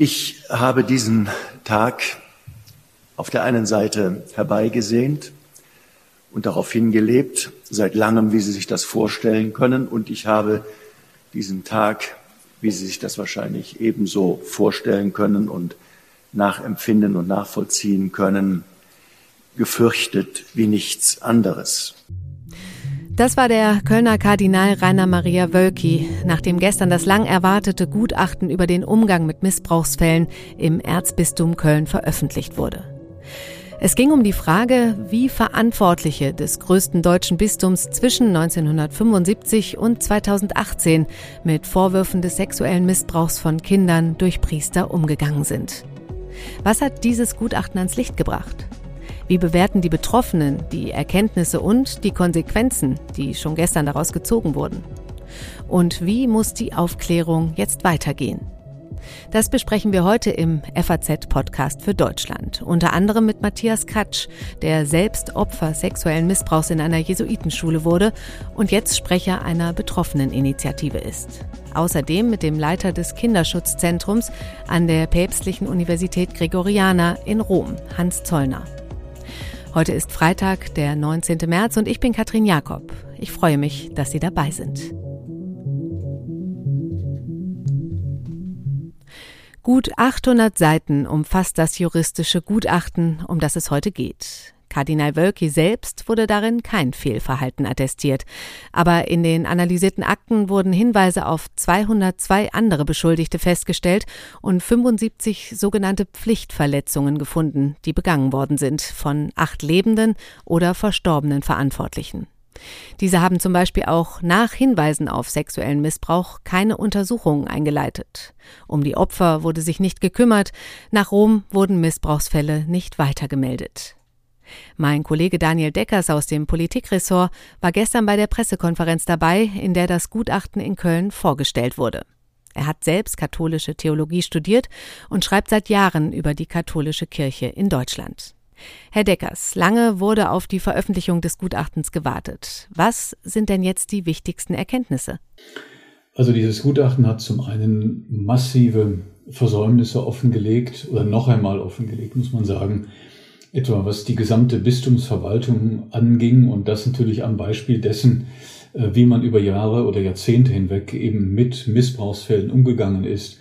Ich habe diesen Tag auf der einen Seite herbeigesehnt und darauf hingelebt, seit langem, wie Sie sich das vorstellen können. Und ich habe diesen Tag, wie Sie sich das wahrscheinlich ebenso vorstellen können und nachempfinden und nachvollziehen können, gefürchtet wie nichts anderes. Das war der Kölner Kardinal Rainer Maria Wölki, nachdem gestern das lang erwartete Gutachten über den Umgang mit Missbrauchsfällen im Erzbistum Köln veröffentlicht wurde. Es ging um die Frage, wie Verantwortliche des größten deutschen Bistums zwischen 1975 und 2018 mit Vorwürfen des sexuellen Missbrauchs von Kindern durch Priester umgegangen sind. Was hat dieses Gutachten ans Licht gebracht? Wie bewerten die Betroffenen die Erkenntnisse und die Konsequenzen, die schon gestern daraus gezogen wurden? Und wie muss die Aufklärung jetzt weitergehen? Das besprechen wir heute im FAZ-Podcast für Deutschland. Unter anderem mit Matthias Katsch, der selbst Opfer sexuellen Missbrauchs in einer Jesuitenschule wurde und jetzt Sprecher einer Betroffeneninitiative ist. Außerdem mit dem Leiter des Kinderschutzzentrums an der Päpstlichen Universität Gregoriana in Rom, Hans Zollner. Heute ist Freitag, der 19. März und ich bin Katrin Jakob. Ich freue mich, dass Sie dabei sind. Gut 800 Seiten umfasst das juristische Gutachten, um das es heute geht. Kardinal Wölki selbst wurde darin kein Fehlverhalten attestiert. Aber in den analysierten Akten wurden Hinweise auf 202 andere Beschuldigte festgestellt und 75 sogenannte Pflichtverletzungen gefunden, die begangen worden sind von acht lebenden oder verstorbenen Verantwortlichen. Diese haben zum Beispiel auch nach Hinweisen auf sexuellen Missbrauch keine Untersuchungen eingeleitet. Um die Opfer wurde sich nicht gekümmert, nach Rom wurden Missbrauchsfälle nicht weitergemeldet. Mein Kollege Daniel Deckers aus dem Politikressort war gestern bei der Pressekonferenz dabei, in der das Gutachten in Köln vorgestellt wurde. Er hat selbst katholische Theologie studiert und schreibt seit Jahren über die katholische Kirche in Deutschland. Herr Deckers, lange wurde auf die Veröffentlichung des Gutachtens gewartet. Was sind denn jetzt die wichtigsten Erkenntnisse? Also dieses Gutachten hat zum einen massive Versäumnisse offengelegt oder noch einmal offengelegt, muss man sagen, etwa was die gesamte Bistumsverwaltung anging und das natürlich am Beispiel dessen, äh, wie man über Jahre oder Jahrzehnte hinweg eben mit Missbrauchsfällen umgegangen ist.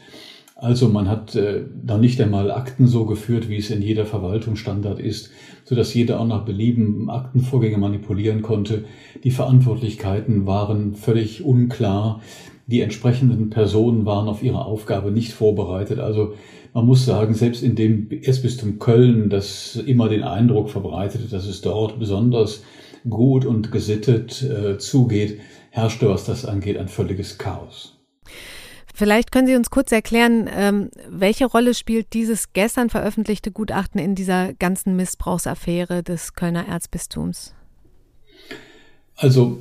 Also man hat äh, da nicht einmal Akten so geführt, wie es in jeder Verwaltung Standard ist, so dass jeder auch nach Belieben Aktenvorgänge manipulieren konnte. Die Verantwortlichkeiten waren völlig unklar. Die entsprechenden Personen waren auf ihre Aufgabe nicht vorbereitet. Also man muss sagen, selbst in dem Erzbistum Köln, das immer den Eindruck verbreitete, dass es dort besonders gut und gesittet äh, zugeht, herrschte, was das angeht, ein völliges Chaos. Vielleicht können Sie uns kurz erklären, ähm, welche Rolle spielt dieses gestern veröffentlichte Gutachten in dieser ganzen Missbrauchsaffäre des Kölner Erzbistums? Also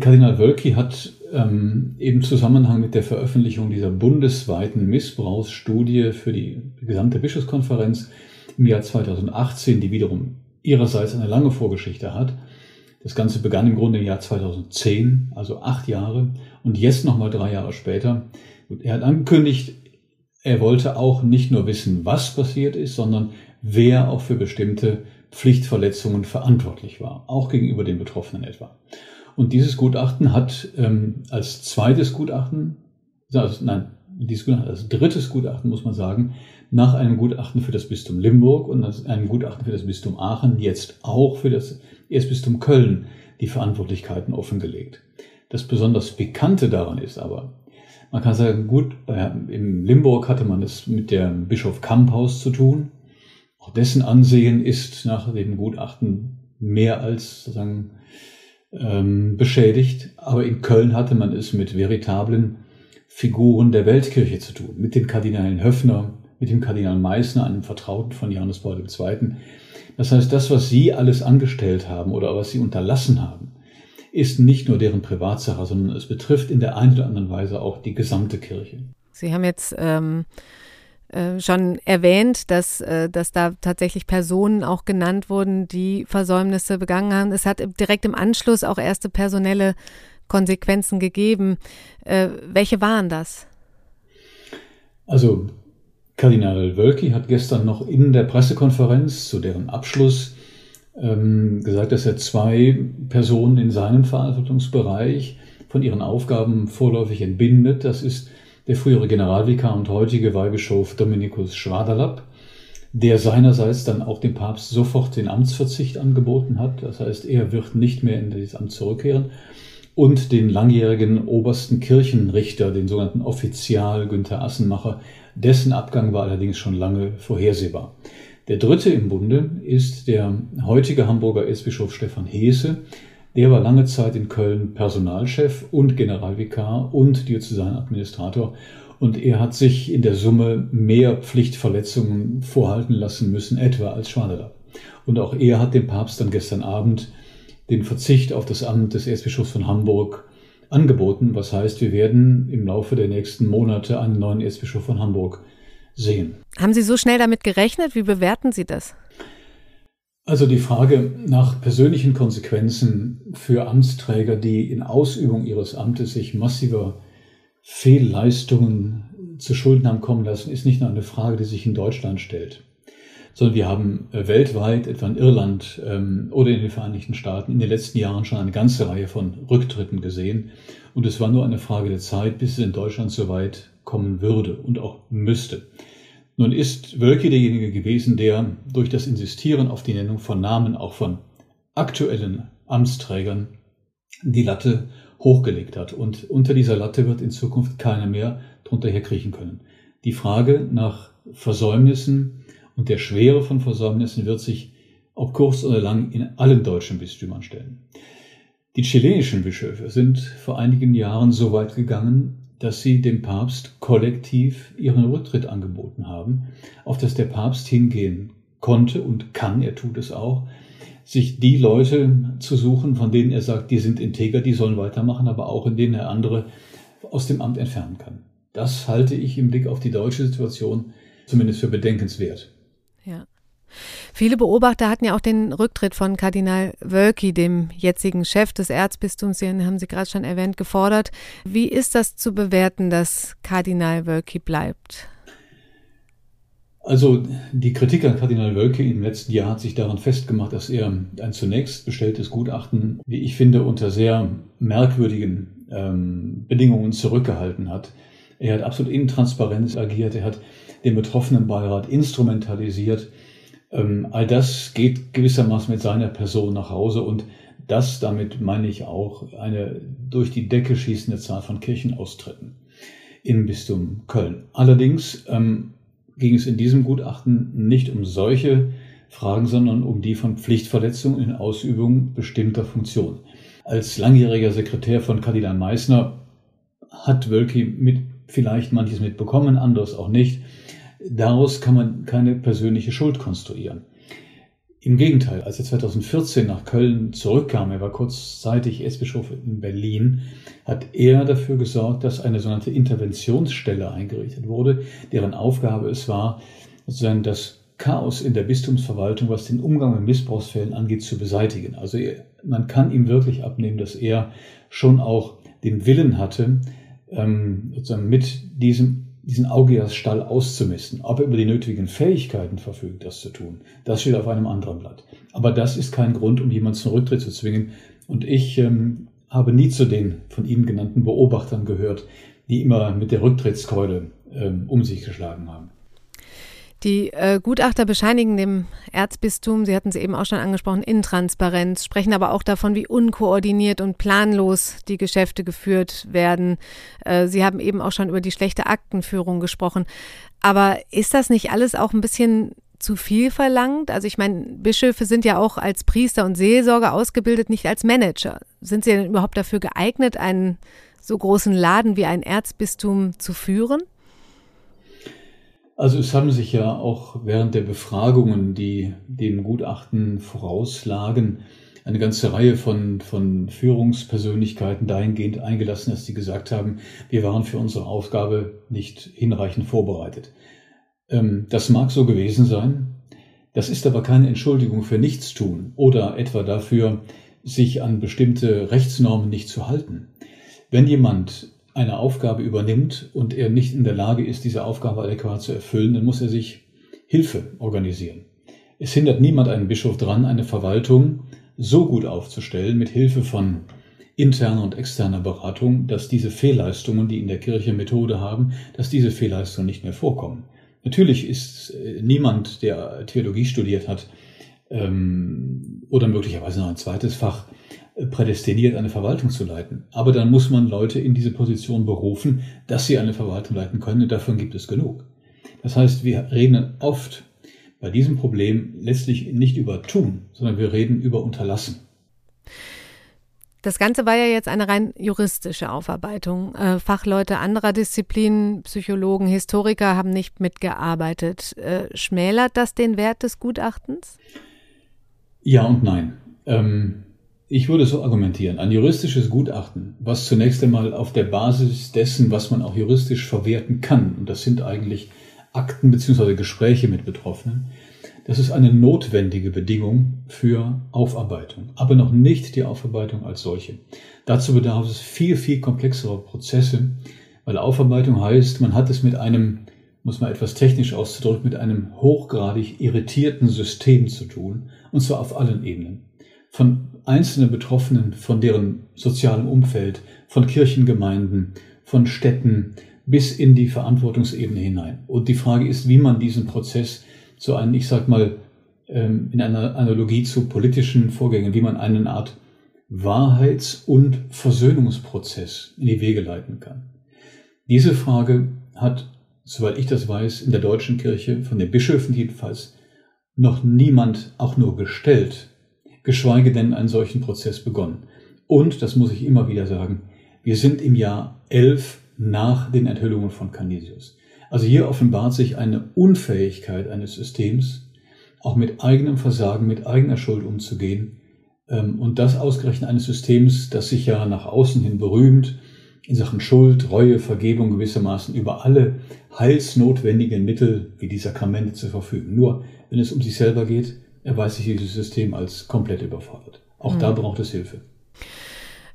Kardinal Wölki hat ähm, im Zusammenhang mit der Veröffentlichung dieser bundesweiten Missbrauchsstudie für die gesamte Bischofskonferenz im Jahr 2018, die wiederum ihrerseits eine lange Vorgeschichte hat. Das Ganze begann im Grunde im Jahr 2010, also acht Jahre, und jetzt nochmal drei Jahre später. Und er hat angekündigt, er wollte auch nicht nur wissen, was passiert ist, sondern wer auch für bestimmte Pflichtverletzungen verantwortlich war, auch gegenüber den Betroffenen etwa. Und dieses Gutachten hat ähm, als zweites Gutachten, also, nein, dieses Gutachten, als drittes Gutachten muss man sagen, nach einem Gutachten für das Bistum Limburg und einem Gutachten für das Bistum Aachen jetzt auch für das Erzbistum Köln die Verantwortlichkeiten offengelegt. Das besonders Bekannte daran ist aber, man kann sagen, gut, bei, im Limburg hatte man es mit dem Bischof Kamphaus zu tun. Auch dessen Ansehen ist nach dem Gutachten mehr als sozusagen ähm, beschädigt. Aber in Köln hatte man es mit veritablen Figuren der Weltkirche zu tun, mit den Kardinalen Höffner, mit dem Kardinal Meissner, einem Vertrauten von Johannes Paul II. Das heißt, das, was Sie alles angestellt haben oder was Sie unterlassen haben, ist nicht nur deren Privatsache, sondern es betrifft in der einen oder anderen Weise auch die gesamte Kirche. Sie haben jetzt ähm, äh, schon erwähnt, dass, äh, dass da tatsächlich Personen auch genannt wurden, die Versäumnisse begangen haben. Es hat direkt im Anschluss auch erste personelle Konsequenzen gegeben. Äh, welche waren das? Also Kardinal Wölki hat gestern noch in der Pressekonferenz zu deren Abschluss ähm, gesagt, dass er zwei Personen in seinem Verantwortungsbereich von ihren Aufgaben vorläufig entbindet. Das ist der frühere Generalvikar und heutige Weihbischof Dominikus Schwaderlapp, der seinerseits dann auch dem Papst sofort den Amtsverzicht angeboten hat. Das heißt, er wird nicht mehr in dieses Amt zurückkehren. Und den langjährigen obersten Kirchenrichter, den sogenannten Offizial Günther Assenmacher, dessen Abgang war allerdings schon lange vorhersehbar. Der dritte im Bunde ist der heutige Hamburger Erzbischof Stefan Heese. Der war lange Zeit in Köln Personalchef und Generalvikar und Diözesanadministrator. Und er hat sich in der Summe mehr Pflichtverletzungen vorhalten lassen müssen, etwa als Schwadeler. Und auch er hat dem Papst dann gestern Abend den Verzicht auf das Amt des Erzbischofs von Hamburg angeboten. Was heißt, wir werden im Laufe der nächsten Monate einen neuen Erzbischof von Hamburg sehen. Haben Sie so schnell damit gerechnet? Wie bewerten Sie das? Also die Frage nach persönlichen Konsequenzen für Amtsträger, die in Ausübung ihres Amtes sich massiver Fehlleistungen zu Schulden haben kommen lassen, ist nicht nur eine Frage, die sich in Deutschland stellt sondern wir haben äh, weltweit, etwa in Irland ähm, oder in den Vereinigten Staaten, in den letzten Jahren schon eine ganze Reihe von Rücktritten gesehen. Und es war nur eine Frage der Zeit, bis es in Deutschland so weit kommen würde und auch müsste. Nun ist Wölke derjenige gewesen, der durch das Insistieren auf die Nennung von Namen auch von aktuellen Amtsträgern die Latte hochgelegt hat. Und unter dieser Latte wird in Zukunft keiner mehr drunter herkriechen können. Die Frage nach Versäumnissen, und der Schwere von Versäumnissen wird sich ob kurz oder lang in allen deutschen Bistümern stellen. Die chilenischen Bischöfe sind vor einigen Jahren so weit gegangen, dass sie dem Papst kollektiv ihren Rücktritt angeboten haben, auf das der Papst hingehen konnte und kann, er tut es auch, sich die Leute zu suchen, von denen er sagt, die sind integer, die sollen weitermachen, aber auch in denen er andere aus dem Amt entfernen kann. Das halte ich im Blick auf die deutsche Situation zumindest für bedenkenswert. Ja. Viele Beobachter hatten ja auch den Rücktritt von Kardinal Wölki, dem jetzigen Chef des Erzbistums, den haben Sie gerade schon erwähnt, gefordert. Wie ist das zu bewerten, dass Kardinal Wölki bleibt? Also die Kritik an Kardinal Wölke im letzten Jahr hat sich daran festgemacht, dass er ein zunächst bestelltes Gutachten, wie ich finde, unter sehr merkwürdigen ähm, Bedingungen zurückgehalten hat. Er hat absolut intransparent agiert. Er hat den betroffenen Beirat instrumentalisiert. Ähm, all das geht gewissermaßen mit seiner Person nach Hause und das, damit meine ich auch eine durch die Decke schießende Zahl von Kirchenaustritten im Bistum Köln. Allerdings ähm, ging es in diesem Gutachten nicht um solche Fragen, sondern um die von Pflichtverletzungen in Ausübung bestimmter Funktionen. Als langjähriger Sekretär von Kardinal Meissner hat Wölki mit vielleicht manches mitbekommen, anderes auch nicht. Daraus kann man keine persönliche Schuld konstruieren. Im Gegenteil, als er 2014 nach Köln zurückkam, er war kurzzeitig Erzbischof in Berlin, hat er dafür gesorgt, dass eine sogenannte Interventionsstelle eingerichtet wurde, deren Aufgabe es war, sozusagen das Chaos in der Bistumsverwaltung, was den Umgang mit Missbrauchsfällen angeht, zu beseitigen. Also man kann ihm wirklich abnehmen, dass er schon auch den Willen hatte, ähm, sozusagen mit diesem, diesen Augeas-Stall auszumisten. Ob er über die nötigen Fähigkeiten verfügt, das zu tun, das steht auf einem anderen Blatt. Aber das ist kein Grund, um jemanden zum Rücktritt zu zwingen. Und ich ähm, habe nie zu den von Ihnen genannten Beobachtern gehört, die immer mit der Rücktrittskeule ähm, um sich geschlagen haben. Die äh, Gutachter bescheinigen dem Erzbistum, Sie hatten es eben auch schon angesprochen, Intransparenz, sprechen aber auch davon, wie unkoordiniert und planlos die Geschäfte geführt werden. Äh, Sie haben eben auch schon über die schlechte Aktenführung gesprochen. Aber ist das nicht alles auch ein bisschen zu viel verlangt? Also ich meine, Bischöfe sind ja auch als Priester und Seelsorger ausgebildet, nicht als Manager. Sind sie denn überhaupt dafür geeignet, einen so großen Laden wie ein Erzbistum zu führen? Also es haben sich ja auch während der Befragungen, die dem Gutachten vorauslagen, eine ganze Reihe von, von Führungspersönlichkeiten dahingehend eingelassen, dass sie gesagt haben, wir waren für unsere Aufgabe nicht hinreichend vorbereitet. Ähm, das mag so gewesen sein. Das ist aber keine Entschuldigung für Nichtstun oder etwa dafür, sich an bestimmte Rechtsnormen nicht zu halten. Wenn jemand eine Aufgabe übernimmt und er nicht in der Lage ist, diese Aufgabe adäquat zu erfüllen, dann muss er sich Hilfe organisieren. Es hindert niemand einen Bischof dran, eine Verwaltung so gut aufzustellen, mit Hilfe von interner und externer Beratung, dass diese Fehlleistungen, die in der Kirche Methode haben, dass diese Fehlleistungen nicht mehr vorkommen. Natürlich ist äh, niemand, der Theologie studiert hat ähm, oder möglicherweise noch ein zweites Fach, prädestiniert, eine Verwaltung zu leiten. Aber dann muss man Leute in diese Position berufen, dass sie eine Verwaltung leiten können. Und davon gibt es genug. Das heißt, wir reden oft bei diesem Problem letztlich nicht über tun, sondern wir reden über unterlassen. Das Ganze war ja jetzt eine rein juristische Aufarbeitung. Äh, Fachleute anderer Disziplinen, Psychologen, Historiker haben nicht mitgearbeitet. Äh, schmälert das den Wert des Gutachtens? Ja und nein. Ähm, ich würde so argumentieren. Ein juristisches Gutachten, was zunächst einmal auf der Basis dessen, was man auch juristisch verwerten kann, und das sind eigentlich Akten bzw. Gespräche mit Betroffenen, das ist eine notwendige Bedingung für Aufarbeitung, aber noch nicht die Aufarbeitung als solche. Dazu bedarf es viel, viel komplexere Prozesse, weil Aufarbeitung heißt, man hat es mit einem, muss man etwas technisch auszudrücken, mit einem hochgradig irritierten System zu tun, und zwar auf allen Ebenen. Von einzelnen Betroffenen, von deren sozialem Umfeld, von Kirchengemeinden, von Städten bis in die Verantwortungsebene hinein. Und die Frage ist, wie man diesen Prozess so einen, ich sag mal, ähm, in einer Analogie zu politischen Vorgängen, wie man eine Art Wahrheits- und Versöhnungsprozess in die Wege leiten kann. Diese Frage hat, soweit ich das weiß, in der deutschen Kirche, von den Bischöfen jedenfalls, noch niemand auch nur gestellt, geschweige denn einen solchen Prozess begonnen. Und, das muss ich immer wieder sagen, wir sind im Jahr elf nach den Enthüllungen von Canisius. Also hier offenbart sich eine Unfähigkeit eines Systems, auch mit eigenem Versagen, mit eigener Schuld umzugehen. Ähm, und das ausgerechnet eines Systems, das sich ja nach außen hin berühmt, in Sachen Schuld, Reue, Vergebung gewissermaßen über alle heilsnotwendigen Mittel wie die Sakramente zu verfügen. Nur wenn es um sich selber geht, erweist sich dieses System als komplett überfordert. Auch mhm. da braucht es Hilfe.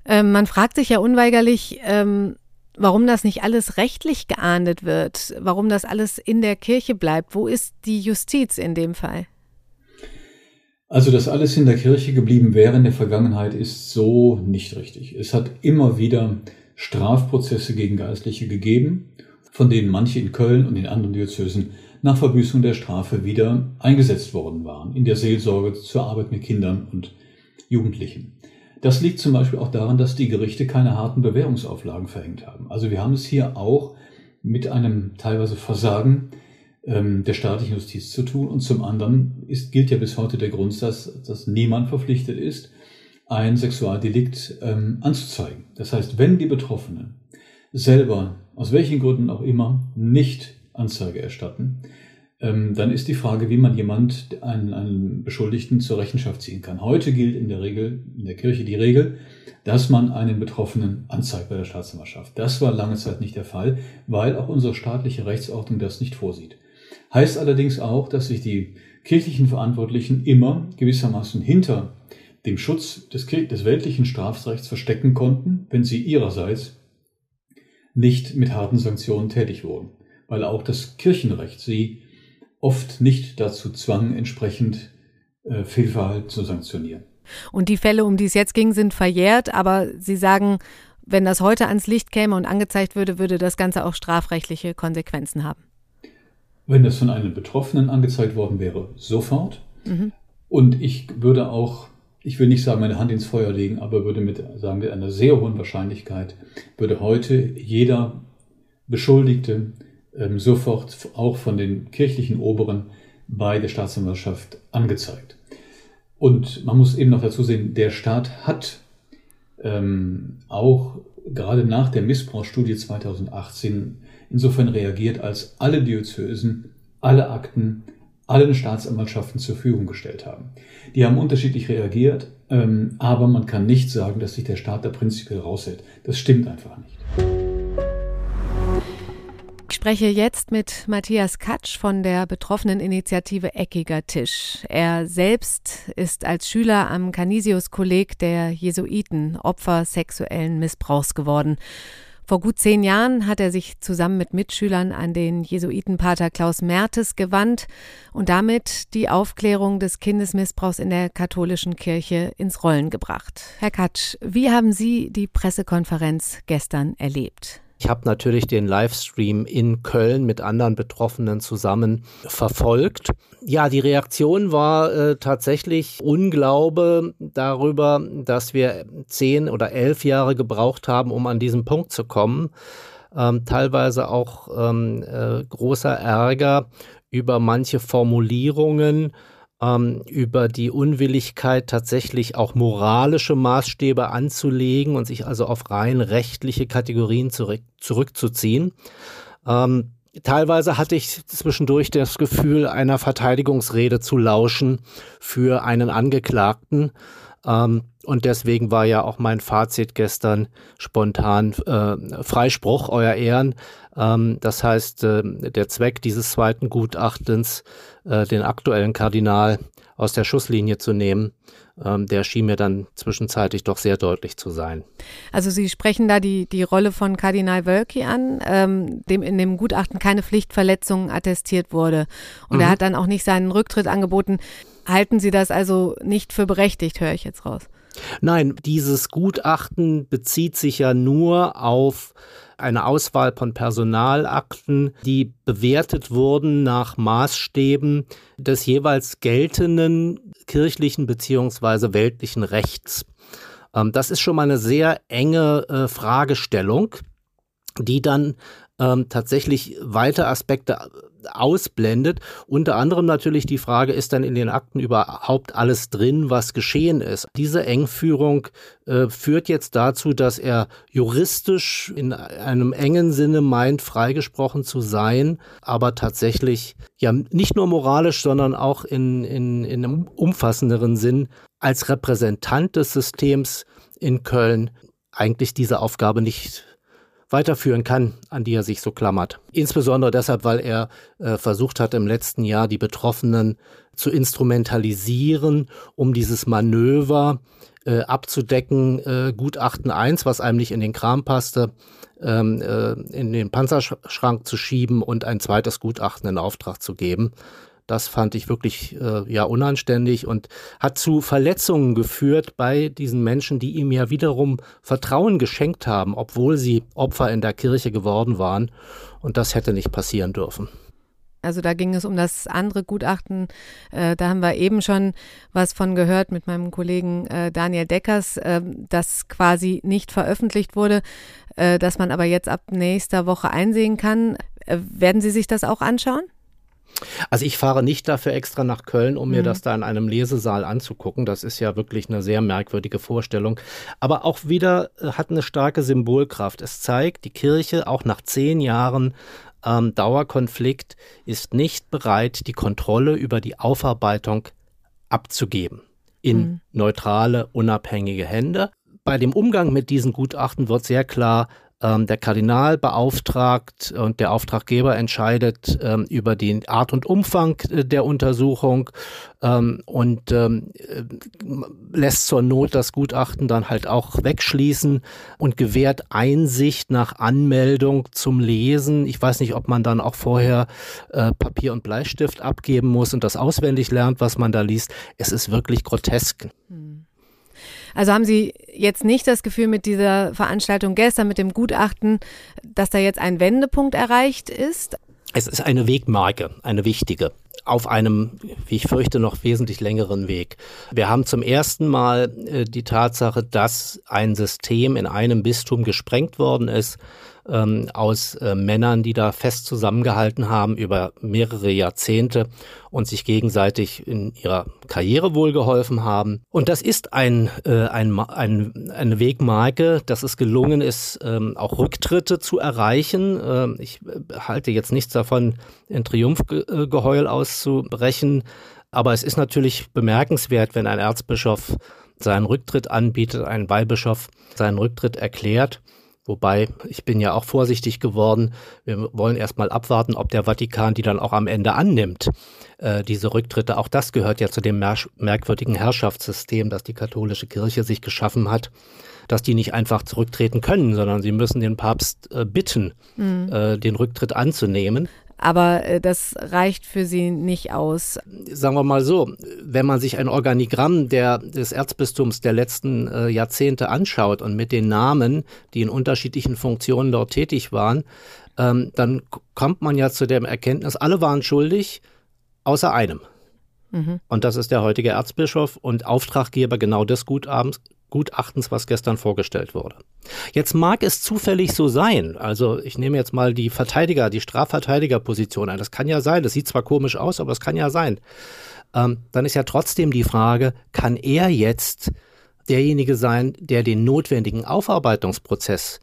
Ähm, man fragt sich ja unweigerlich, ähm, warum das nicht alles rechtlich geahndet wird, warum das alles in der Kirche bleibt. Wo ist die Justiz in dem Fall? Also, dass alles in der Kirche geblieben wäre in der Vergangenheit, ist so nicht richtig. Es hat immer wieder Strafprozesse gegen Geistliche gegeben, von denen manche in Köln und in anderen Diözesen nach Verbüßung der Strafe wieder eingesetzt worden waren, in der Seelsorge zur Arbeit mit Kindern und Jugendlichen. Das liegt zum Beispiel auch daran, dass die Gerichte keine harten Bewährungsauflagen verhängt haben. Also wir haben es hier auch mit einem teilweise Versagen ähm, der staatlichen Justiz zu tun. Und zum anderen ist, gilt ja bis heute der Grundsatz, dass niemand verpflichtet ist, ein Sexualdelikt ähm, anzuzeigen. Das heißt, wenn die Betroffenen selber, aus welchen Gründen auch immer, nicht Anzeige erstatten, ähm, dann ist die Frage, wie man jemand, einen, einen Beschuldigten zur Rechenschaft ziehen kann. Heute gilt in der Regel, in der Kirche die Regel, dass man einen Betroffenen anzeigt bei der Staatsanwaltschaft. Das war lange Zeit nicht der Fall, weil auch unsere staatliche Rechtsordnung das nicht vorsieht. Heißt allerdings auch, dass sich die kirchlichen Verantwortlichen immer gewissermaßen hinter dem Schutz des, des weltlichen Strafrechts verstecken konnten, wenn sie ihrerseits nicht mit harten Sanktionen tätig wurden, weil auch das Kirchenrecht sie oft nicht dazu zwang, entsprechend äh, Fehlverhalten zu sanktionieren. Und die Fälle, um die es jetzt ging, sind verjährt, aber Sie sagen, wenn das heute ans Licht käme und angezeigt würde, würde das Ganze auch strafrechtliche Konsequenzen haben. Wenn das von einem Betroffenen angezeigt worden wäre, sofort. Mhm. Und ich würde auch, ich will nicht sagen, meine Hand ins Feuer legen, aber würde mit, sagen wir, einer sehr hohen Wahrscheinlichkeit, würde heute jeder Beschuldigte ähm, sofort auch von den kirchlichen Oberen bei der Staatsanwaltschaft angezeigt. Und man muss eben noch dazu sehen, der Staat hat ähm, auch gerade nach der Missbrauchsstudie 2018 insofern reagiert, als alle Diözesen alle Akten allen Staatsanwaltschaften zur Verfügung gestellt haben. Die haben unterschiedlich reagiert, ähm, aber man kann nicht sagen, dass sich der Staat da prinzipiell raushält. Das stimmt einfach nicht. Ich spreche jetzt mit Matthias Katsch von der betroffenen Initiative Eckiger Tisch. Er selbst ist als Schüler am Canisius-Kolleg der Jesuiten Opfer sexuellen Missbrauchs geworden. Vor gut zehn Jahren hat er sich zusammen mit Mitschülern an den Jesuitenpater Klaus Mertes gewandt und damit die Aufklärung des Kindesmissbrauchs in der katholischen Kirche ins Rollen gebracht. Herr Katsch, wie haben Sie die Pressekonferenz gestern erlebt? Ich habe natürlich den Livestream in Köln mit anderen Betroffenen zusammen verfolgt. Ja, die Reaktion war äh, tatsächlich Unglaube darüber, dass wir zehn oder elf Jahre gebraucht haben, um an diesen Punkt zu kommen. Ähm, teilweise auch ähm, äh, großer Ärger über manche Formulierungen ähm, über die Unwilligkeit, tatsächlich auch moralische Maßstäbe anzulegen und sich also auf rein rechtliche Kategorien zurück, zurückzuziehen. Ähm, teilweise hatte ich zwischendurch das Gefühl, einer Verteidigungsrede zu lauschen für einen Angeklagten. Ähm, und deswegen war ja auch mein Fazit gestern spontan äh, Freispruch, Euer Ehren. Ähm, das heißt, äh, der Zweck dieses zweiten Gutachtens, äh, den aktuellen Kardinal aus der Schusslinie zu nehmen, ähm, der schien mir dann zwischenzeitlich doch sehr deutlich zu sein. Also Sie sprechen da die, die Rolle von Kardinal Wölki an, ähm, dem in dem Gutachten keine Pflichtverletzung attestiert wurde. Und mhm. er hat dann auch nicht seinen Rücktritt angeboten. Halten Sie das also nicht für berechtigt, höre ich jetzt raus? Nein, dieses Gutachten bezieht sich ja nur auf eine Auswahl von Personalakten, die bewertet wurden nach Maßstäben des jeweils geltenden kirchlichen beziehungsweise weltlichen Rechts. Ähm, das ist schon mal eine sehr enge äh, Fragestellung, die dann ähm, tatsächlich weitere Aspekte ausblendet. Unter anderem natürlich die Frage, ist dann in den Akten überhaupt alles drin, was geschehen ist? Diese Engführung äh, führt jetzt dazu, dass er juristisch in einem engen Sinne meint, freigesprochen zu sein, aber tatsächlich ja nicht nur moralisch, sondern auch in, in, in einem umfassenderen Sinn als Repräsentant des Systems in Köln eigentlich diese Aufgabe nicht weiterführen kann, an die er sich so klammert. Insbesondere deshalb, weil er äh, versucht hat, im letzten Jahr die Betroffenen zu instrumentalisieren, um dieses Manöver äh, abzudecken, äh, Gutachten 1, was einem nicht in den Kram passte, ähm, äh, in den Panzerschrank zu schieben und ein zweites Gutachten in Auftrag zu geben. Das fand ich wirklich äh, ja unanständig und hat zu Verletzungen geführt bei diesen Menschen, die ihm ja wiederum Vertrauen geschenkt haben, obwohl sie Opfer in der Kirche geworden waren. Und das hätte nicht passieren dürfen. Also da ging es um das andere Gutachten. Äh, da haben wir eben schon was von gehört mit meinem Kollegen äh, Daniel Deckers, äh, das quasi nicht veröffentlicht wurde, äh, dass man aber jetzt ab nächster Woche einsehen kann. Äh, werden Sie sich das auch anschauen? Also ich fahre nicht dafür extra nach Köln, um mir mhm. das da in einem Lesesaal anzugucken. Das ist ja wirklich eine sehr merkwürdige Vorstellung. Aber auch wieder äh, hat eine starke Symbolkraft. Es zeigt, die Kirche auch nach zehn Jahren ähm, Dauerkonflikt ist nicht bereit, die Kontrolle über die Aufarbeitung abzugeben in mhm. neutrale, unabhängige Hände. Bei dem Umgang mit diesen Gutachten wird sehr klar, ähm, der Kardinal beauftragt und der Auftraggeber entscheidet ähm, über die Art und Umfang äh, der Untersuchung ähm, und ähm, äh, lässt zur Not das Gutachten dann halt auch wegschließen und gewährt Einsicht nach Anmeldung zum Lesen. Ich weiß nicht, ob man dann auch vorher äh, Papier und Bleistift abgeben muss und das auswendig lernt, was man da liest. Es ist wirklich grotesk. Hm. Also haben Sie jetzt nicht das Gefühl mit dieser Veranstaltung gestern, mit dem Gutachten, dass da jetzt ein Wendepunkt erreicht ist? Es ist eine Wegmarke, eine wichtige auf einem, wie ich fürchte, noch wesentlich längeren Weg. Wir haben zum ersten Mal äh, die Tatsache, dass ein System in einem Bistum gesprengt worden ist, ähm, aus äh, Männern, die da fest zusammengehalten haben über mehrere Jahrzehnte und sich gegenseitig in ihrer Karriere wohlgeholfen haben. Und das ist ein, äh, ein, ein, eine Wegmarke, dass es gelungen ist, ähm, auch Rücktritte zu erreichen. Ähm, ich äh, halte jetzt nichts davon, in Triumphgeheul auszubrechen. Aber es ist natürlich bemerkenswert, wenn ein Erzbischof seinen Rücktritt anbietet, ein Weihbischof seinen Rücktritt erklärt Wobei, ich bin ja auch vorsichtig geworden. Wir wollen erstmal abwarten, ob der Vatikan die dann auch am Ende annimmt, äh, diese Rücktritte. Auch das gehört ja zu dem merkwürdigen Herrschaftssystem, das die katholische Kirche sich geschaffen hat dass die nicht einfach zurücktreten können, sondern sie müssen den Papst äh, bitten, mhm. äh, den Rücktritt anzunehmen. Aber äh, das reicht für Sie nicht aus. Sagen wir mal so, wenn man sich ein Organigramm der, des Erzbistums der letzten äh, Jahrzehnte anschaut und mit den Namen, die in unterschiedlichen Funktionen dort tätig waren, ähm, dann kommt man ja zu der Erkenntnis, alle waren schuldig, außer einem. Mhm. Und das ist der heutige Erzbischof und Auftraggeber genau des Guthabens, Gutachtens, was gestern vorgestellt wurde. Jetzt mag es zufällig so sein, also ich nehme jetzt mal die Verteidiger, die Strafverteidigerposition ein. Das kann ja sein, das sieht zwar komisch aus, aber es kann ja sein. Ähm, dann ist ja trotzdem die Frage, kann er jetzt derjenige sein, der den notwendigen Aufarbeitungsprozess,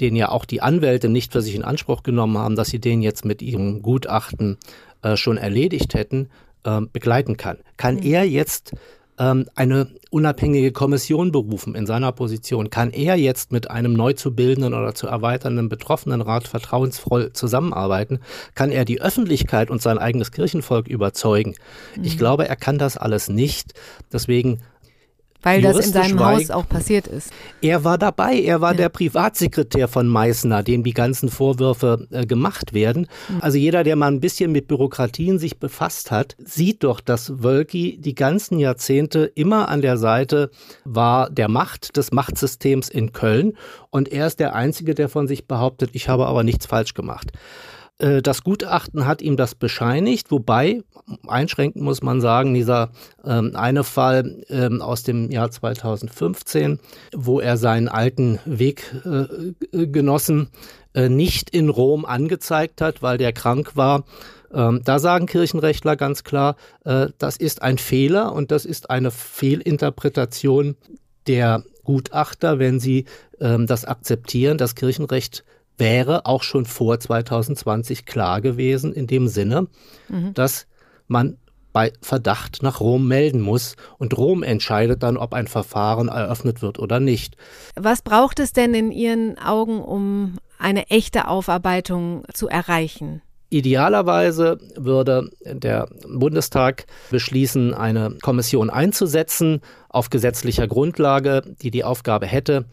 den ja auch die Anwälte nicht für sich in Anspruch genommen haben, dass sie den jetzt mit ihrem Gutachten äh, schon erledigt hätten, äh, begleiten kann? Kann mhm. er jetzt ähm, eine unabhängige Kommission berufen in seiner Position. Kann er jetzt mit einem neu zu bildenden oder zu erweiternden Betroffenenrat vertrauensvoll zusammenarbeiten? Kann er die Öffentlichkeit und sein eigenes Kirchenvolk überzeugen? Mhm. Ich glaube, er kann das alles nicht. Deswegen weil das in seinem Haus auch passiert ist. Er war dabei, er war ja. der Privatsekretär von Meißner, dem die ganzen Vorwürfe äh, gemacht werden. Mhm. Also jeder, der mal ein bisschen mit Bürokratien sich befasst hat, sieht doch, dass Wölki die ganzen Jahrzehnte immer an der Seite war der Macht, des Machtsystems in Köln. Und er ist der Einzige, der von sich behauptet, ich habe aber nichts falsch gemacht. Äh, das Gutachten hat ihm das bescheinigt, wobei einschränken muss man sagen, dieser ähm, eine Fall ähm, aus dem Jahr 2015, wo er seinen alten Weggenossen äh, äh, nicht in Rom angezeigt hat, weil der krank war. Ähm, da sagen Kirchenrechtler ganz klar, äh, das ist ein Fehler und das ist eine Fehlinterpretation der Gutachter, wenn sie ähm, das akzeptieren. Das Kirchenrecht wäre auch schon vor 2020 klar gewesen, in dem Sinne, mhm. dass man bei Verdacht nach Rom melden muss und Rom entscheidet dann, ob ein Verfahren eröffnet wird oder nicht. Was braucht es denn in Ihren Augen, um eine echte Aufarbeitung zu erreichen? Idealerweise würde der Bundestag beschließen, eine Kommission einzusetzen auf gesetzlicher Grundlage, die die Aufgabe hätte,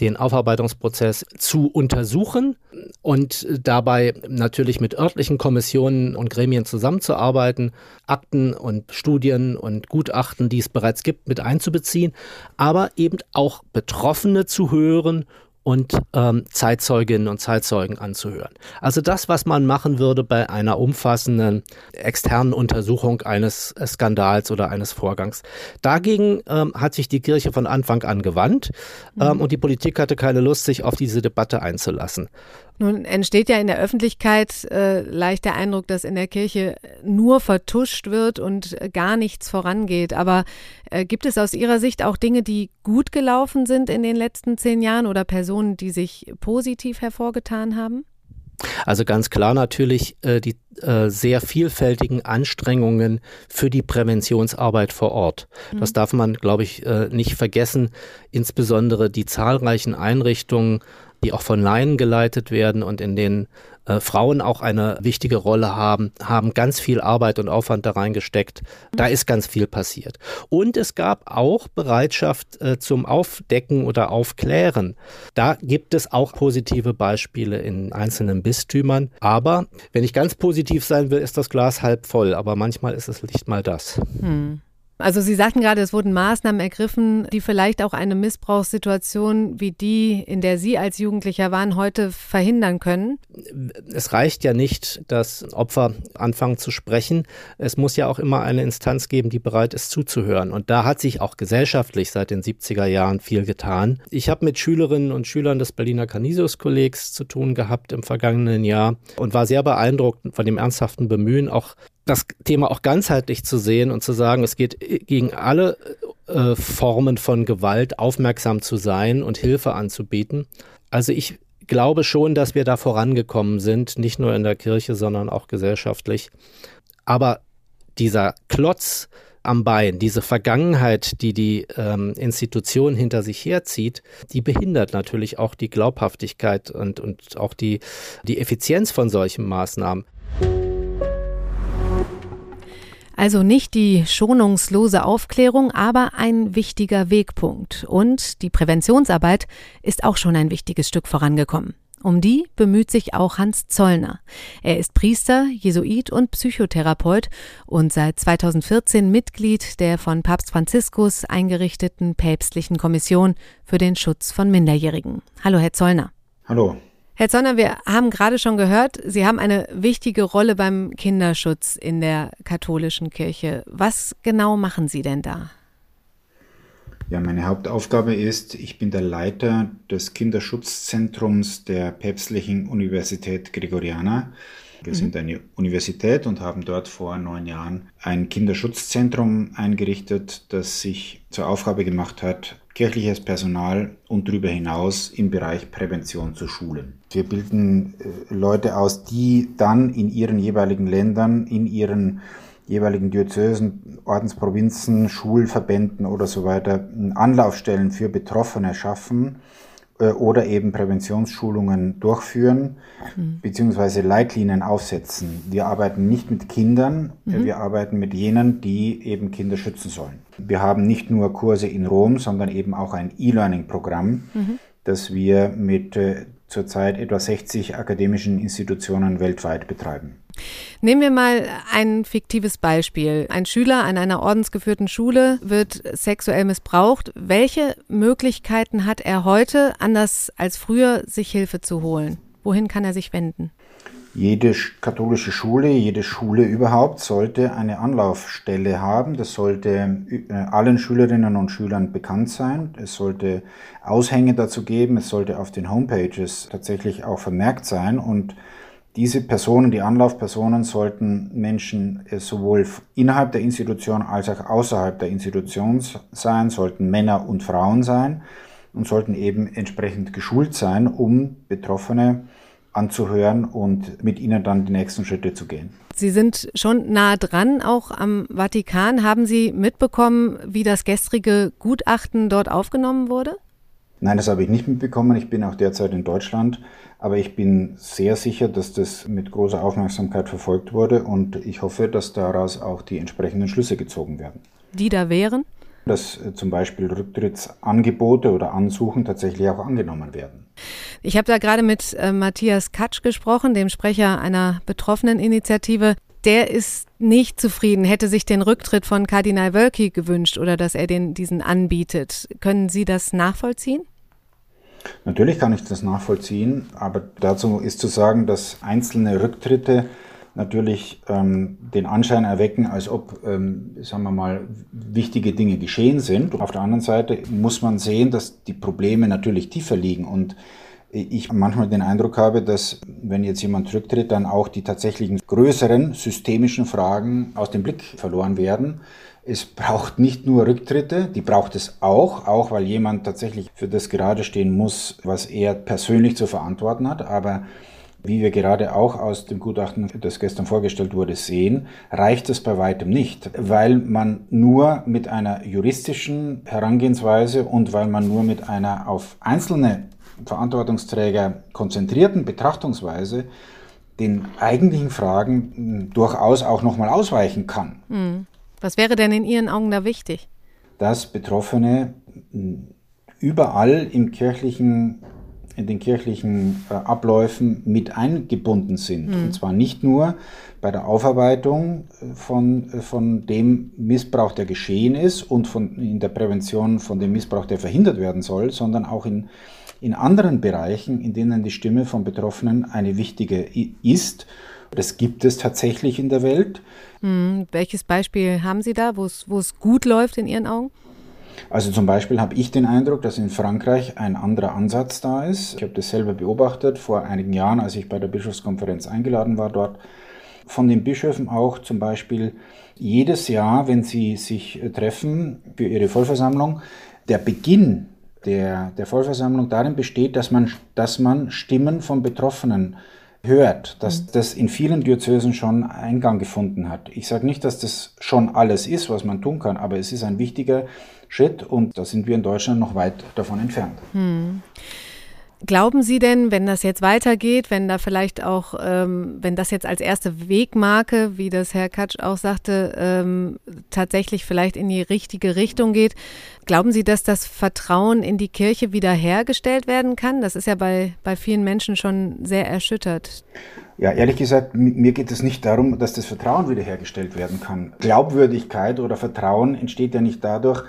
den Aufarbeitungsprozess zu untersuchen und dabei natürlich mit örtlichen Kommissionen und Gremien zusammenzuarbeiten, Akten und Studien und Gutachten, die es bereits gibt, mit einzubeziehen, aber eben auch Betroffene zu hören und ähm, Zeitzeuginnen und Zeitzeugen anzuhören. Also das, was man machen würde bei einer umfassenden externen Untersuchung eines Skandals oder eines Vorgangs. Dagegen ähm, hat sich die Kirche von Anfang an gewandt ähm, mhm. und die Politik hatte keine Lust, sich auf diese Debatte einzulassen. Nun entsteht ja in der Öffentlichkeit äh, leicht der Eindruck, dass in der Kirche nur vertuscht wird und äh, gar nichts vorangeht. Aber äh, gibt es aus Ihrer Sicht auch Dinge, die gut gelaufen sind in den letzten zehn Jahren oder Personen, die sich positiv hervorgetan haben? Also ganz klar natürlich äh, die äh, sehr vielfältigen Anstrengungen für die Präventionsarbeit vor Ort. Mhm. Das darf man, glaube ich, äh, nicht vergessen. Insbesondere die zahlreichen Einrichtungen die auch von Laien geleitet werden und in denen äh, Frauen auch eine wichtige Rolle haben, haben ganz viel Arbeit und Aufwand da reingesteckt. Da ist ganz viel passiert. Und es gab auch Bereitschaft äh, zum Aufdecken oder Aufklären. Da gibt es auch positive Beispiele in einzelnen Bistümern. Aber wenn ich ganz positiv sein will, ist das Glas halb voll. Aber manchmal ist es nicht mal das. Hm. Also Sie sagten gerade, es wurden Maßnahmen ergriffen, die vielleicht auch eine Missbrauchssituation wie die, in der Sie als Jugendlicher waren, heute verhindern können. Es reicht ja nicht, dass Opfer anfangen zu sprechen. Es muss ja auch immer eine Instanz geben, die bereit ist zuzuhören. Und da hat sich auch gesellschaftlich seit den 70er Jahren viel getan. Ich habe mit Schülerinnen und Schülern des Berliner Canisius-Kollegs zu tun gehabt im vergangenen Jahr und war sehr beeindruckt von dem ernsthaften Bemühen, auch das Thema auch ganzheitlich zu sehen und zu sagen, es geht gegen alle äh, Formen von Gewalt aufmerksam zu sein und Hilfe anzubieten. Also ich glaube schon, dass wir da vorangekommen sind, nicht nur in der Kirche, sondern auch gesellschaftlich. Aber dieser Klotz am Bein. Diese Vergangenheit, die die ähm, Institution hinter sich herzieht, die behindert natürlich auch die Glaubhaftigkeit und, und auch die, die Effizienz von solchen Maßnahmen. Also nicht die schonungslose Aufklärung, aber ein wichtiger Wegpunkt. Und die Präventionsarbeit ist auch schon ein wichtiges Stück vorangekommen. Um die bemüht sich auch Hans Zollner. Er ist Priester, Jesuit und Psychotherapeut und seit 2014 Mitglied der von Papst Franziskus eingerichteten päpstlichen Kommission für den Schutz von Minderjährigen. Hallo, Herr Zollner. Hallo. Herr Zollner, wir haben gerade schon gehört, Sie haben eine wichtige Rolle beim Kinderschutz in der katholischen Kirche. Was genau machen Sie denn da? Ja, meine Hauptaufgabe ist, ich bin der Leiter des Kinderschutzzentrums der Päpstlichen Universität Gregoriana. Wir mhm. sind eine Universität und haben dort vor neun Jahren ein Kinderschutzzentrum eingerichtet, das sich zur Aufgabe gemacht hat, kirchliches Personal und darüber hinaus im Bereich Prävention zu schulen. Wir bilden äh, Leute aus, die dann in ihren jeweiligen Ländern, in ihren jeweiligen Diözesen, Ordensprovinzen, Schulverbänden oder so weiter Anlaufstellen für Betroffene schaffen äh, oder eben Präventionsschulungen durchführen, mhm. beziehungsweise Leitlinien aufsetzen. Wir arbeiten nicht mit Kindern, mhm. wir arbeiten mit jenen, die eben Kinder schützen sollen. Wir haben nicht nur Kurse in Rom, sondern eben auch ein E-Learning-Programm, mhm. das wir mit äh, zurzeit etwa 60 akademischen Institutionen weltweit betreiben. Nehmen wir mal ein fiktives Beispiel. Ein Schüler an einer ordensgeführten Schule wird sexuell missbraucht. Welche Möglichkeiten hat er heute, anders als früher, sich Hilfe zu holen? Wohin kann er sich wenden? Jede katholische Schule, jede Schule überhaupt sollte eine Anlaufstelle haben. Das sollte äh, allen Schülerinnen und Schülern bekannt sein. Es sollte Aushänge dazu geben. Es sollte auf den Homepages tatsächlich auch vermerkt sein und diese Personen, die Anlaufpersonen, sollten Menschen äh, sowohl innerhalb der Institution als auch außerhalb der Institution sein, sollten Männer und Frauen sein und sollten eben entsprechend geschult sein, um Betroffene anzuhören und mit ihnen dann die nächsten Schritte zu gehen. Sie sind schon nah dran, auch am Vatikan. Haben Sie mitbekommen, wie das gestrige Gutachten dort aufgenommen wurde? Nein, das habe ich nicht mitbekommen. Ich bin auch derzeit in Deutschland. Aber ich bin sehr sicher, dass das mit großer Aufmerksamkeit verfolgt wurde und ich hoffe, dass daraus auch die entsprechenden Schlüsse gezogen werden. Die da wären? Dass äh, zum Beispiel Rücktrittsangebote oder Ansuchen tatsächlich auch angenommen werden. Ich habe da gerade mit äh, Matthias Katsch gesprochen, dem Sprecher einer betroffenen Initiative. Der ist nicht zufrieden, hätte sich den Rücktritt von Kardinal Wölki gewünscht oder dass er den, diesen anbietet. Können Sie das nachvollziehen? Natürlich kann ich das nachvollziehen, aber dazu ist zu sagen, dass einzelne Rücktritte natürlich ähm, den Anschein erwecken, als ob, ähm, sagen wir mal, wichtige Dinge geschehen sind. Auf der anderen Seite muss man sehen, dass die Probleme natürlich tiefer liegen und ich manchmal den Eindruck habe, dass wenn jetzt jemand zurücktritt, dann auch die tatsächlichen größeren systemischen Fragen aus dem Blick verloren werden. Es braucht nicht nur Rücktritte, die braucht es auch, auch weil jemand tatsächlich für das gerade stehen muss, was er persönlich zu verantworten hat. Aber wie wir gerade auch aus dem Gutachten, das gestern vorgestellt wurde, sehen, reicht es bei weitem nicht, weil man nur mit einer juristischen Herangehensweise und weil man nur mit einer auf einzelne Verantwortungsträger konzentrierten Betrachtungsweise den eigentlichen Fragen durchaus auch nochmal ausweichen kann. Mhm. Was wäre denn in Ihren Augen da wichtig? Dass Betroffene überall im kirchlichen, in den kirchlichen äh, Abläufen mit eingebunden sind. Mhm. Und zwar nicht nur bei der Aufarbeitung äh, von, äh, von dem Missbrauch, der geschehen ist und von, in der Prävention von dem Missbrauch, der verhindert werden soll, sondern auch in, in anderen Bereichen, in denen die Stimme von Betroffenen eine wichtige ist. Das gibt es tatsächlich in der Welt. Hm, welches Beispiel haben Sie da, wo es gut läuft in Ihren Augen? Also zum Beispiel habe ich den Eindruck, dass in Frankreich ein anderer Ansatz da ist. Ich habe das selber beobachtet vor einigen Jahren, als ich bei der Bischofskonferenz eingeladen war dort. Von den Bischöfen auch zum Beispiel jedes Jahr, wenn sie sich treffen für ihre Vollversammlung, der Beginn der, der Vollversammlung darin besteht, dass man, dass man Stimmen von Betroffenen hört, dass mhm. das in vielen Diözesen schon Eingang gefunden hat. Ich sage nicht, dass das schon alles ist, was man tun kann, aber es ist ein wichtiger Schritt und da sind wir in Deutschland noch weit davon entfernt. Mhm. Glauben Sie denn, wenn das jetzt weitergeht, wenn da vielleicht auch, ähm, wenn das jetzt als erste Wegmarke, wie das Herr Katsch auch sagte, ähm, tatsächlich vielleicht in die richtige Richtung geht, glauben Sie, dass das Vertrauen in die Kirche wiederhergestellt werden kann? Das ist ja bei, bei vielen Menschen schon sehr erschüttert. Ja, ehrlich gesagt, mir geht es nicht darum, dass das Vertrauen wiederhergestellt werden kann. Glaubwürdigkeit oder Vertrauen entsteht ja nicht dadurch,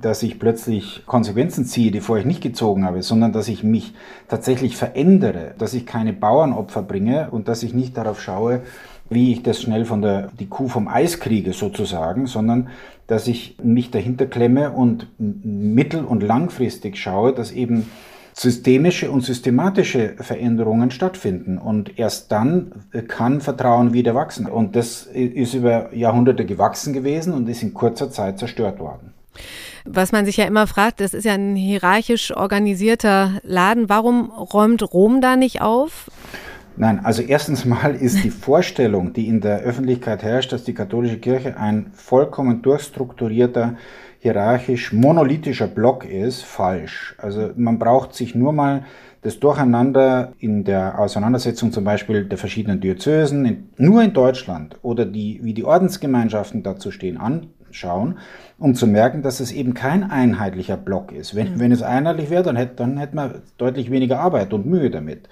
dass ich plötzlich Konsequenzen ziehe, die vorher nicht gezogen habe, sondern dass ich mich tatsächlich verändere, dass ich keine Bauernopfer bringe und dass ich nicht darauf schaue, wie ich das schnell von der, die Kuh vom Eis kriege sozusagen, sondern dass ich mich dahinter klemme und mittel- und langfristig schaue, dass eben systemische und systematische Veränderungen stattfinden. Und erst dann kann Vertrauen wieder wachsen. Und das ist über Jahrhunderte gewachsen gewesen und ist in kurzer Zeit zerstört worden. Was man sich ja immer fragt, das ist ja ein hierarchisch organisierter Laden. Warum räumt Rom da nicht auf? Nein, also erstens mal ist die Vorstellung, die in der Öffentlichkeit herrscht, dass die katholische Kirche ein vollkommen durchstrukturierter, hierarchisch monolithischer Block ist, falsch. Also man braucht sich nur mal das Durcheinander in der Auseinandersetzung zum Beispiel der verschiedenen Diözesen, in, nur in Deutschland oder die, wie die Ordensgemeinschaften dazu stehen, anschauen um zu merken, dass es eben kein einheitlicher Block ist. Wenn, wenn es einheitlich wäre, dann hätte, dann hätte man deutlich weniger Arbeit und Mühe damit.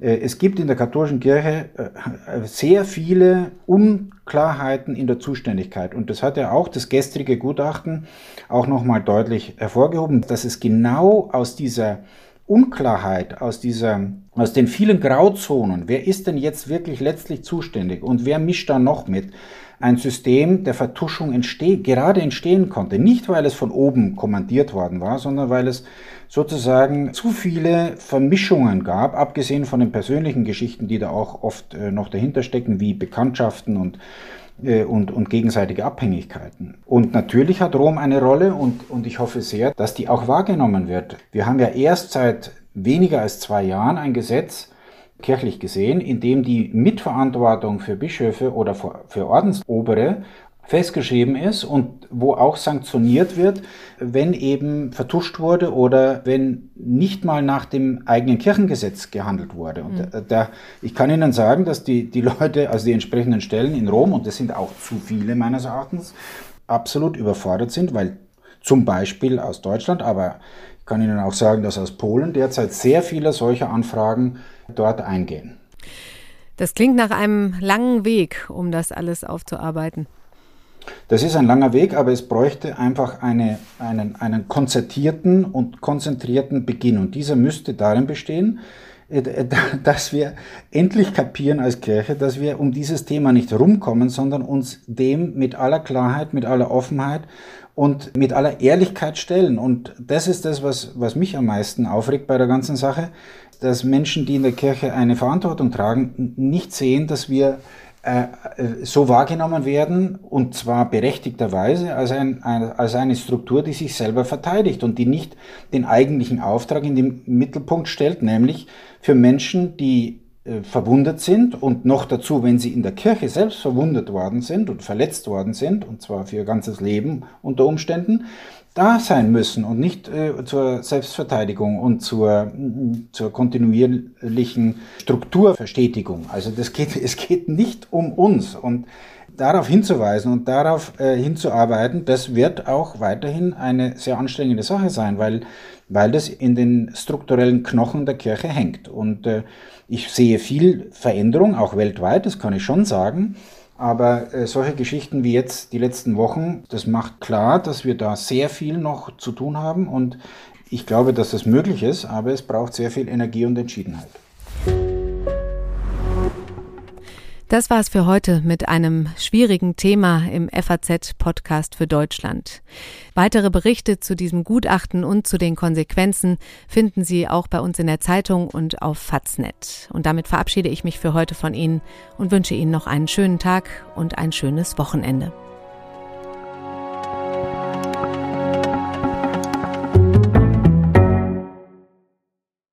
Äh, es gibt in der katholischen Kirche äh, sehr viele Unklarheiten in der Zuständigkeit. Und das hat ja auch das gestrige Gutachten auch nochmal deutlich hervorgehoben, dass es genau aus dieser Unklarheit, aus dieser, aus den vielen Grauzonen, wer ist denn jetzt wirklich letztlich zuständig und wer mischt da noch mit, ein System der Vertuschung entsteh gerade entstehen konnte. Nicht, weil es von oben kommandiert worden war, sondern weil es sozusagen zu viele Vermischungen gab, abgesehen von den persönlichen Geschichten, die da auch oft äh, noch dahinter stecken, wie Bekanntschaften und äh, und, und gegenseitige Abhängigkeiten. Und natürlich hat Rom eine Rolle und, und ich hoffe sehr, dass die auch wahrgenommen wird. Wir haben ja erst seit weniger als zwei Jahren ein Gesetz, kirchlich gesehen, in dem die Mitverantwortung für Bischöfe oder für Ordensobere festgeschrieben ist und wo auch sanktioniert wird, wenn eben vertuscht wurde oder wenn nicht mal nach dem eigenen Kirchengesetz gehandelt wurde. Und mhm. da, ich kann Ihnen sagen, dass die, die Leute, also die entsprechenden Stellen in Rom, und das sind auch zu viele meines Erachtens, absolut überfordert sind, weil zum Beispiel aus Deutschland, aber kann Ihnen auch sagen, dass aus Polen derzeit sehr viele solcher Anfragen dort eingehen. Das klingt nach einem langen Weg, um das alles aufzuarbeiten. Das ist ein langer Weg, aber es bräuchte einfach eine, einen, einen konzertierten und konzentrierten Beginn. Und dieser müsste darin bestehen, äh, dass wir endlich kapieren als Kirche, dass wir um dieses Thema nicht rumkommen, sondern uns dem mit aller Klarheit, mit aller Offenheit und mit aller Ehrlichkeit stellen. Und das ist das, was, was mich am meisten aufregt bei der ganzen Sache, dass Menschen, die in der Kirche eine Verantwortung tragen, nicht sehen, dass wir äh, äh, so wahrgenommen werden, und zwar berechtigterweise, als, ein, als eine Struktur, die sich selber verteidigt und die nicht den eigentlichen Auftrag in den Mittelpunkt stellt, nämlich für Menschen, die verwundet sind und noch dazu, wenn sie in der Kirche selbst verwundet worden sind und verletzt worden sind, und zwar für ihr ganzes Leben unter Umständen, da sein müssen und nicht äh, zur Selbstverteidigung und zur, zur kontinuierlichen Strukturverstetigung. Also das geht, es geht nicht um uns und darauf hinzuweisen und darauf äh, hinzuarbeiten, das wird auch weiterhin eine sehr anstrengende Sache sein, weil, weil das in den strukturellen Knochen der Kirche hängt. Und äh, ich sehe viel Veränderung, auch weltweit, das kann ich schon sagen. Aber äh, solche Geschichten wie jetzt die letzten Wochen, das macht klar, dass wir da sehr viel noch zu tun haben und ich glaube, dass das möglich ist, aber es braucht sehr viel Energie und Entschiedenheit. Das war es für heute mit einem schwierigen Thema im FAZ-Podcast für Deutschland. Weitere Berichte zu diesem Gutachten und zu den Konsequenzen finden Sie auch bei uns in der Zeitung und auf Faznet. Und damit verabschiede ich mich für heute von Ihnen und wünsche Ihnen noch einen schönen Tag und ein schönes Wochenende.